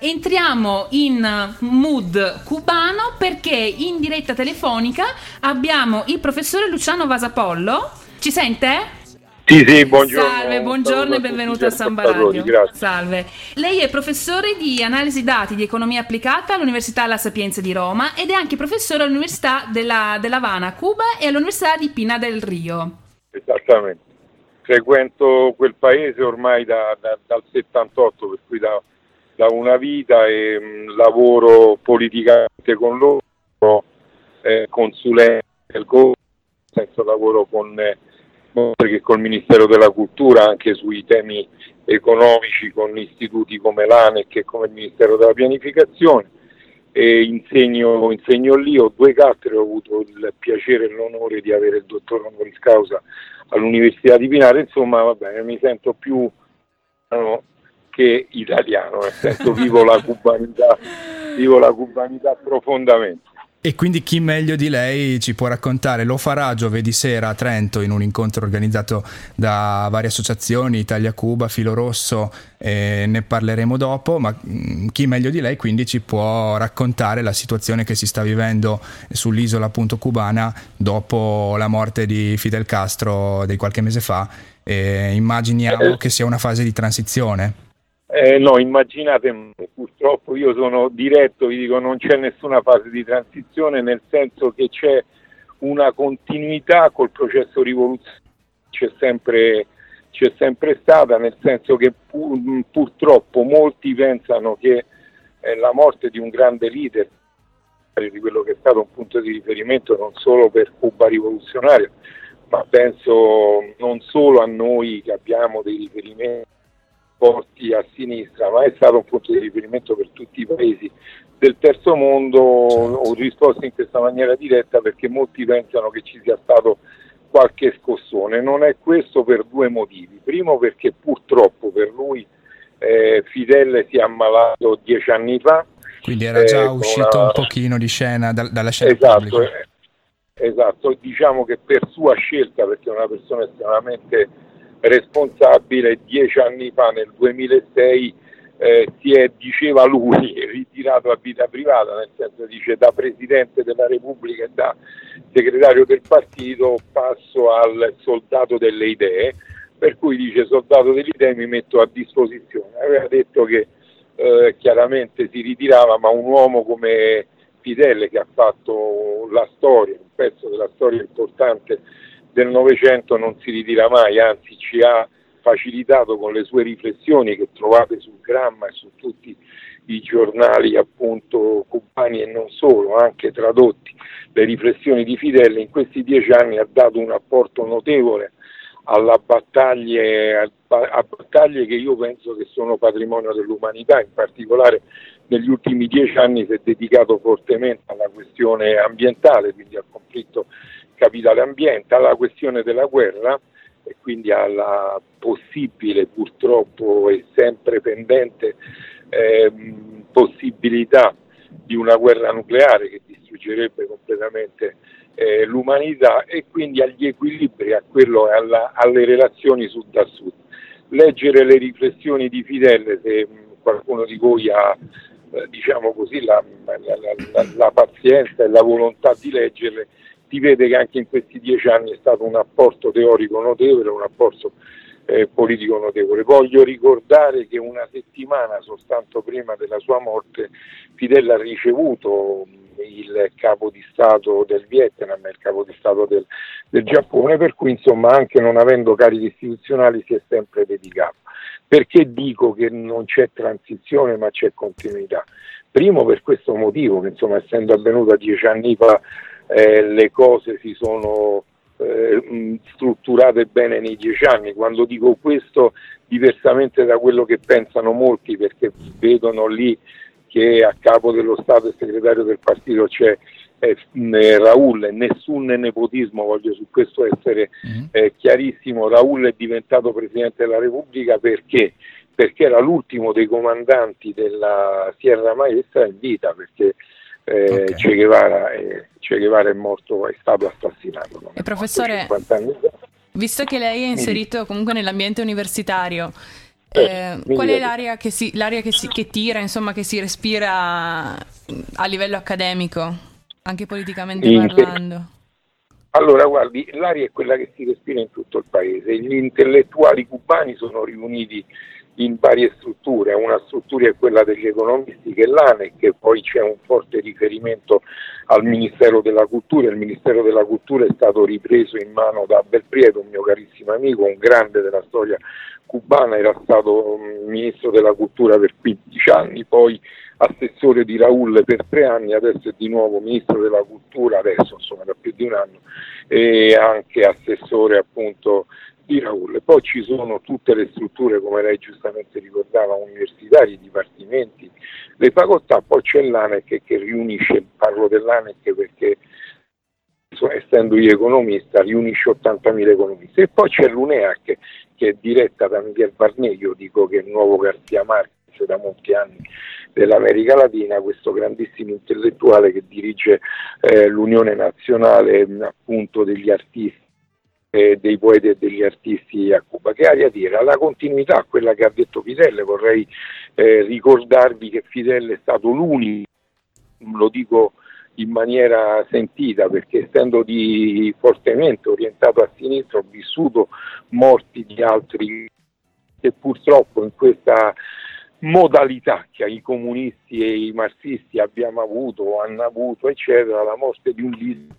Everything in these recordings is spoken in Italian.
entriamo in mood cubano perché in diretta telefonica abbiamo il professore Luciano Vasapollo. Ci sente? Sì, sì, buongiorno. Salve, buongiorno e benvenuto a Samba Radio. Grazie. Salve. Lei è professore di analisi dati di economia applicata all'Università La Sapienza di Roma ed è anche professore all'Università della, dell'Havana, Cuba e all'Università di Pina del Rio. Esattamente. Frequento quel paese ormai da, da, dal 78, per cui da, da una vita e mh, lavoro politicamente con loro, eh, consulente del governo, lavoro con... Eh, che col Ministero della Cultura anche sui temi economici con istituti come l'ANEC e come il Ministero della Pianificazione. E insegno, insegno lì, ho due cattedre, ho avuto il piacere e l'onore di avere il dottor honoris causa all'Università di Pinare, insomma va mi sento più che italiano, nel senso vivo la cubanità, vivo la cubanità profondamente. E quindi chi meglio di lei ci può raccontare? Lo farà giovedì sera a Trento in un incontro organizzato da varie associazioni, Italia Cuba, Filo Rosso, eh, ne parleremo dopo, ma mh, chi meglio di lei quindi ci può raccontare la situazione che si sta vivendo sull'isola appunto cubana dopo la morte di Fidel Castro di qualche mese fa. Eh, immaginiamo che sia una fase di transizione. Eh, no, immaginate, purtroppo io sono diretto, vi dico non c'è nessuna fase di transizione, nel senso che c'è una continuità col processo rivoluzionario, c'è sempre, c'è sempre stata, nel senso che pur, purtroppo molti pensano che eh, la morte di un grande leader, di quello che è stato un punto di riferimento non solo per Cuba rivoluzionaria, ma penso non solo a noi che abbiamo dei riferimenti porti a sinistra, ma è stato un punto di riferimento per tutti i paesi del terzo mondo. Ho risposto in questa maniera diretta perché molti pensano che ci sia stato qualche scossone. Non è questo per due motivi. Primo perché purtroppo per lui eh, Fidel si è ammalato dieci anni fa. Quindi era già eh, uscito una... un pochino di scena da, dalla scena esatto, pubblica. Eh, esatto, diciamo che per sua scelta, perché è una persona estremamente responsabile dieci anni fa, nel 2006, eh, si è, diceva lui, ritirato a vita privata, nel senso dice da Presidente della Repubblica e da segretario del partito passo al soldato delle idee, per cui dice soldato delle idee mi metto a disposizione. Aveva detto che eh, chiaramente si ritirava, ma un uomo come Fidele che ha fatto la storia, un pezzo della storia importante del Novecento non si ritira mai, anzi ci ha facilitato con le sue riflessioni che trovate sul Gramma e su tutti i giornali appunto cubani e non solo, anche tradotti, le riflessioni di Fidel in questi dieci anni ha dato un apporto notevole alla battaglie, a battaglie che io penso che sono patrimonio dell'umanità, in particolare negli ultimi dieci anni si è dedicato fortemente alla questione ambientale, quindi al conflitto capitale ambiente, alla questione della guerra e quindi alla possibile, purtroppo e sempre pendente eh, possibilità di una guerra nucleare che distruggerebbe completamente eh, l'umanità e quindi agli equilibri, a quello, alla, alle relazioni sud a sud. Leggere le riflessioni di Fidel, se qualcuno di voi ha eh, diciamo così, la, la, la, la, pazienza e la volontà di leggerle, si vede che anche in questi dieci anni è stato un apporto teorico notevole, un apporto eh, politico notevole. Voglio ricordare che una settimana soltanto prima della sua morte Fidel ha ricevuto il capo di Stato del Vietnam e il capo di Stato del, del Giappone, per cui insomma anche non avendo cariche istituzionali si è sempre dedicato. Perché dico che non c'è transizione ma c'è continuità? Primo per questo motivo, che insomma essendo avvenuta dieci anni fa eh, le cose si sono eh, strutturate bene nei dieci anni. Quando dico questo, diversamente da quello che pensano molti, perché vedono lì che a capo dello Stato e segretario del partito c'è eh, Raul, nessun nepotismo, voglio su questo essere mm-hmm. eh, chiarissimo, Raul è diventato Presidente della Repubblica perché? perché era l'ultimo dei comandanti della Sierra Maestra in vita, perché eh, okay. che, Guevara è, che, Guevara è, morto, è stato assassinato. E professore, visto che lei è inserito comunque nell'ambiente universitario, Eh, qual è l'aria, che, si, l'aria che, si, che, tira, insomma, che si respira a livello accademico, anche politicamente parlando? Allora, guardi, l'aria è quella che si respira in tutto il paese. Gli intellettuali cubani sono riuniti in varie strutture, una struttura è quella degli economisti che è l'ANEC, poi c'è un forte riferimento al Ministero della Cultura, il Ministero della Cultura è stato ripreso in mano da Belprieto, un mio carissimo amico, un grande della storia cubana, era stato mm, Ministro della Cultura per 15 anni, poi assessore di Raul per tre anni, adesso è di nuovo Ministro della Cultura, adesso insomma da più di un anno, e anche assessore appunto di Raul. Poi ci sono tutte le strutture, come lei giustamente ricordava, universitarie, dipartimenti, le facoltà, poi c'è l'ANEC che riunisce, parlo dell'ANEC perché essendo io economista riunisce 80.000 economisti e poi c'è l'UNEAC che è diretta da Miguel Barnier, io dico che è il nuovo Garcia Marquez da molti anni dell'America Latina, questo grandissimo intellettuale che dirige eh, l'Unione Nazionale appunto degli artisti eh, dei poeti e degli artisti a Cuba. Che aria dire? La continuità, quella che ha detto Fidel, vorrei eh, ricordarvi che Fidel è stato l'unico, lo dico in maniera sentita perché essendo di, fortemente orientato a sinistra ho vissuto morti di altri che purtroppo in questa modalità che i comunisti e i marxisti abbiamo avuto hanno avuto eccetera la morte di un leader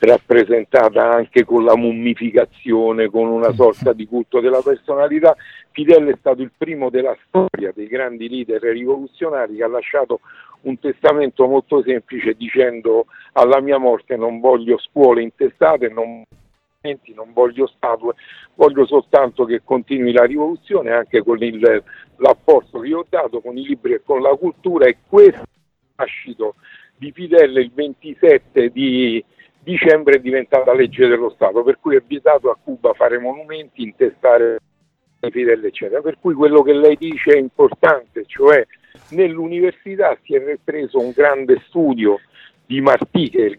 rappresentata anche con la mummificazione, con una sorta di culto della personalità. Fidel è stato il primo della storia dei grandi leader rivoluzionari che ha lasciato un testamento molto semplice dicendo alla mia morte non voglio scuole intestate, non non voglio statue, voglio soltanto che continui la rivoluzione anche con il, l'apporto che io ho dato con i libri e con la cultura e questo nascito di Fidel il 27 di dicembre è diventata legge dello Stato, per cui è vietato a Cuba fare monumenti, intestare Fidel, eccetera. Per cui quello che lei dice è importante, cioè nell'università si è ripreso un grande studio di Martì, che è il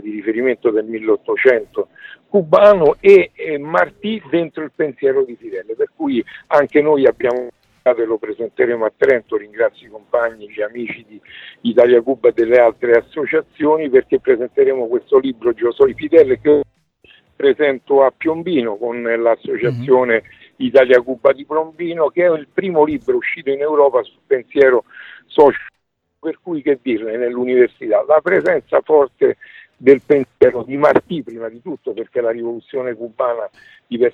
di riferimento del 1800 cubano, e Martì dentro il pensiero di Fidel, per cui anche noi abbiamo e lo presenteremo a Trento, ringrazio i compagni, gli amici di Italia Cuba e delle altre associazioni perché presenteremo questo libro Giosoi Fidel che presento a Piombino con l'associazione mm-hmm. Italia Cuba di Piombino che è il primo libro uscito in Europa sul pensiero sociale per cui che dirne nell'università la presenza forte del pensiero di Martì prima di tutto perché la rivoluzione cubana di per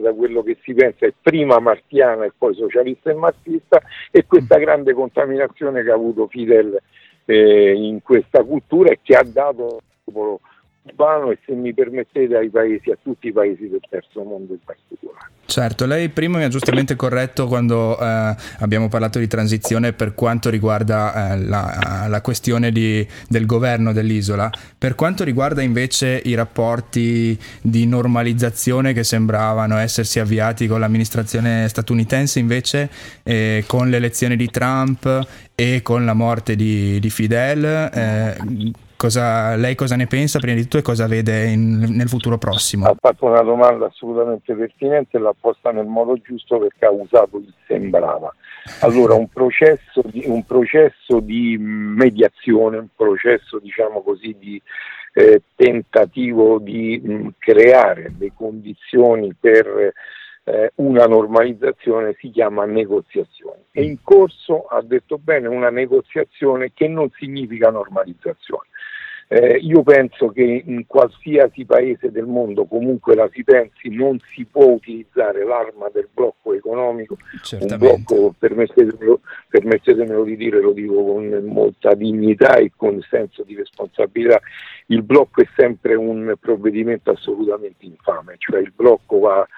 da quello che si pensa è prima martiana e poi socialista e marxista e questa mm. grande contaminazione che ha avuto Fidel eh, in questa cultura e che ha dato popolo cubano e se mi permettete ai paesi, a tutti i paesi del terzo mondo in particolare. Certo, lei prima mi ha giustamente corretto quando eh, abbiamo parlato di transizione per quanto riguarda eh, la, la, questione di, del governo dell'isola. Per quanto riguarda invece i rapporti di normalizzazione che sembravano essersi avviati con l'amministrazione statunitense, invece eh, con l'elezione di Trump e con la morte di, di Fidel, eh, Cosa, lei cosa ne pensa prima di tutto e cosa vede in, nel futuro prossimo? Ha fatto una domanda assolutamente pertinente e l'ha posta nel modo giusto perché ha usato il sembrava. Allora, un processo di, un processo di mediazione, un processo diciamo così di eh, tentativo di mh, creare le condizioni per eh, una normalizzazione si chiama negoziazione. È in corso, ha detto bene, una negoziazione che non significa normalizzazione. Eh, io penso che in qualsiasi paese del mondo, comunque la si pensi, non si può utilizzare l'arma del blocco economico, un blocco, permettetemelo, permettetemelo di dire, lo dico con molta dignità e con senso di responsabilità, il blocco è sempre un provvedimento assolutamente infame, cioè il blocco va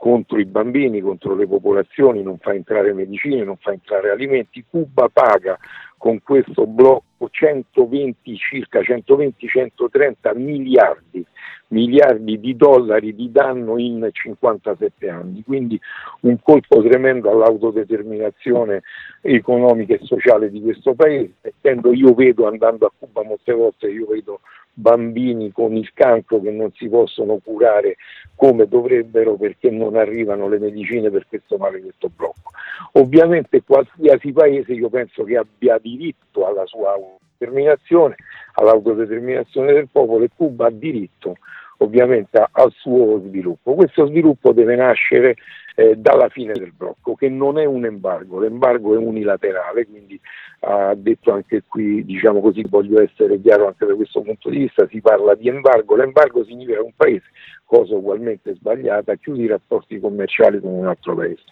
contro i bambini, contro le popolazioni, non fa entrare medicine, non fa entrare alimenti. Cuba paga con questo blocco 120, circa 120-130 miliardi, miliardi di dollari di danno in 57 anni, quindi un colpo tremendo all'autodeterminazione economica e sociale di questo paese, essendo io vedo andando a Cuba molte volte, io vedo bambini con il cancro che non si possono curare come dovrebbero perché non arrivano le medicine per questo maledetto blocco. Ovviamente qualsiasi paese io penso che abbia diritto alla sua autodeterminazione, all'autodeterminazione del popolo e Cuba ha diritto ovviamente al suo sviluppo. Questo sviluppo deve nascere eh, dalla fine del blocco, che non è un embargo, l'embargo è unilaterale, quindi ha detto anche qui, diciamo così, voglio essere chiaro anche da questo punto di vista, si parla di embargo, l'embargo significa che un paese, cosa ugualmente sbagliata, chiude i rapporti commerciali con un altro paese.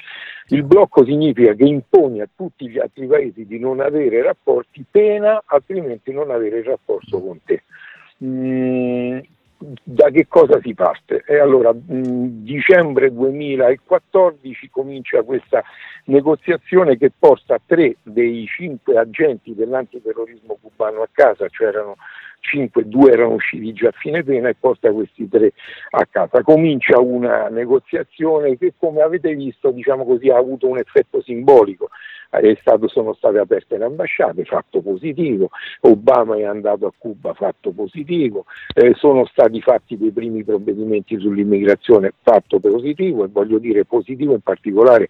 Il blocco significa che impone a tutti gli altri paesi di non avere rapporti, pena altrimenti non avere il rapporto con te. Mm, da che cosa si parte? E allora, mh, dicembre 2014 comincia questa negoziazione che porta tre dei cinque agenti dell'antiterrorismo cubano a casa, cioè erano cinque, due erano usciti già a fine pena e porta questi tre a casa. Comincia una negoziazione che come avete visto diciamo così, ha avuto un effetto simbolico stato, sono state aperte le ambasciate, fatto positivo, Obama è andato a Cuba, fatto positivo, eh, sono stati fatti dei primi provvedimenti sull'immigrazione, fatto positivo e voglio dire positivo in particolare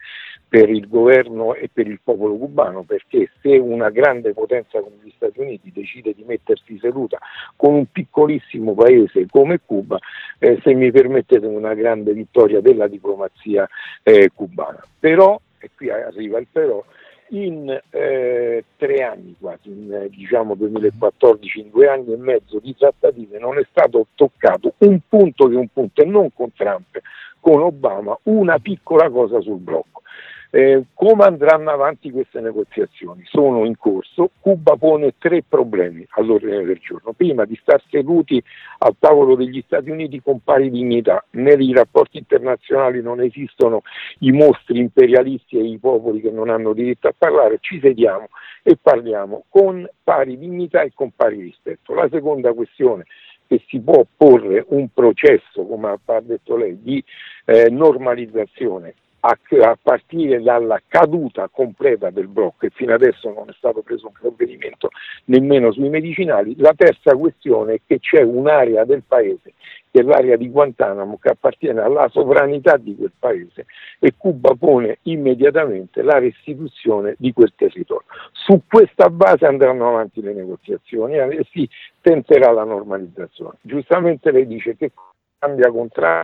per il governo e per il popolo cubano, perché se una grande potenza come gli Stati Uniti decide di mettersi seduta con un piccolissimo paese come Cuba, eh, se mi permettete una grande vittoria della diplomazia eh, cubana. Però, e qui arriva il però, in eh, tre anni quasi, in eh, diciamo 2014, in due anni e mezzo di trattative non è stato toccato un punto che un punto e non con Trump, con Obama, una piccola cosa sul blocco. Eh, come andranno avanti queste negoziazioni? Sono in corso. Cuba pone tre problemi all'ordine del giorno. Prima di star seduti al tavolo degli Stati Uniti con pari dignità. Nei rapporti internazionali non esistono i mostri imperialisti e i popoli che non hanno diritto a parlare. Ci sediamo e parliamo con pari dignità e con pari rispetto. La seconda questione che si può porre un processo, come ha detto lei, di eh, normalizzazione a, a, partire dalla caduta completa del blocco e fino adesso non è stato preso un provvedimento nemmeno sui medicinali. La terza questione è che c'è un'area del paese, che è l'area di Guantanamo, che appartiene alla sovranità di quel paese e Cuba pone immediatamente la restituzione di quel territorio. Su questa base andranno avanti le negoziazioni e si tenterà la normalizzazione. Giustamente lei dice che cambia contrario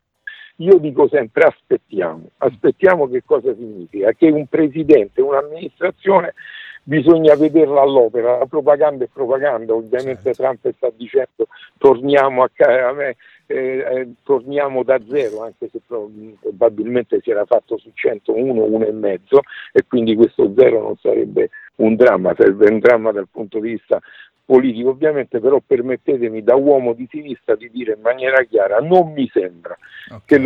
io dico sempre aspettiamo, aspettiamo che cosa significa? Che un presidente, un'amministrazione bisogna vederla all'opera, la propaganda è propaganda, ovviamente certo. Trump sta dicendo torniamo, a, a me, eh, eh, torniamo da zero, anche se probabilmente si era fatto su 101, uno e mezzo e quindi questo zero non sarebbe un dramma, sarebbe un dramma dal punto di vista politico. Ovviamente però permettetemi da uomo di sinistra di dire in maniera chiara, non mi sembra okay. che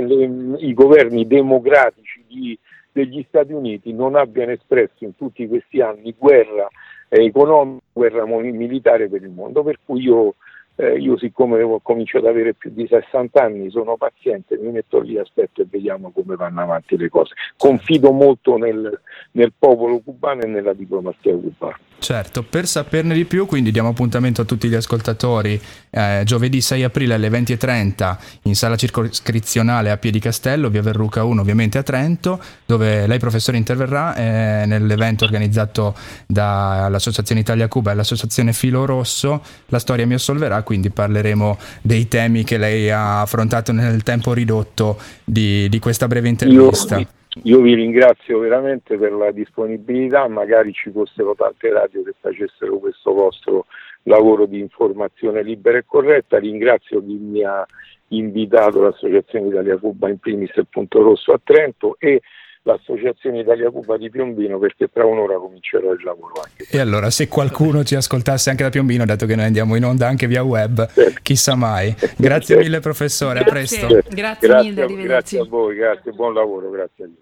le, i governi democratici di, degli Stati Uniti non abbiano espresso in tutti questi anni guerra eh, economica, guerra militare per il mondo, per cui io eh, io siccome comincio ad avere più di 60 anni sono paziente, mi metto lì, aspetto e vediamo come vanno avanti le cose. Confido molto nel, nel popolo cubano e nella diplomazia cubana. Certo, per saperne di più, quindi diamo appuntamento a tutti gli ascoltatori eh, giovedì 6 aprile alle 20.30 in sala circoscrizionale a Piedicastello, via Verruca 1, ovviamente a Trento, dove lei professore interverrà eh, nell'evento organizzato dall'Associazione Italia Cuba e l'Associazione Filo Rosso. La storia mi assolverà, quindi parleremo dei temi che lei ha affrontato nel tempo ridotto di, di questa breve intervista. Io, io vi ringrazio veramente per la disponibilità, magari ci fossero tante radio che facessero questo vostro lavoro di informazione libera e corretta, ringrazio chi mi ha invitato l'Associazione Italia Cuba in primis il Punto Rosso a Trento e l'Associazione Italia Cuba di Piombino perché tra un'ora comincerò il lavoro anche. E allora se qualcuno ci ascoltasse anche da Piombino, dato che noi andiamo in onda anche via web, certo. chissà mai. Grazie certo. mille professore, a presto. Certo. Grazie, grazie, mille, grazie a voi, grazie, buon lavoro, grazie a voi.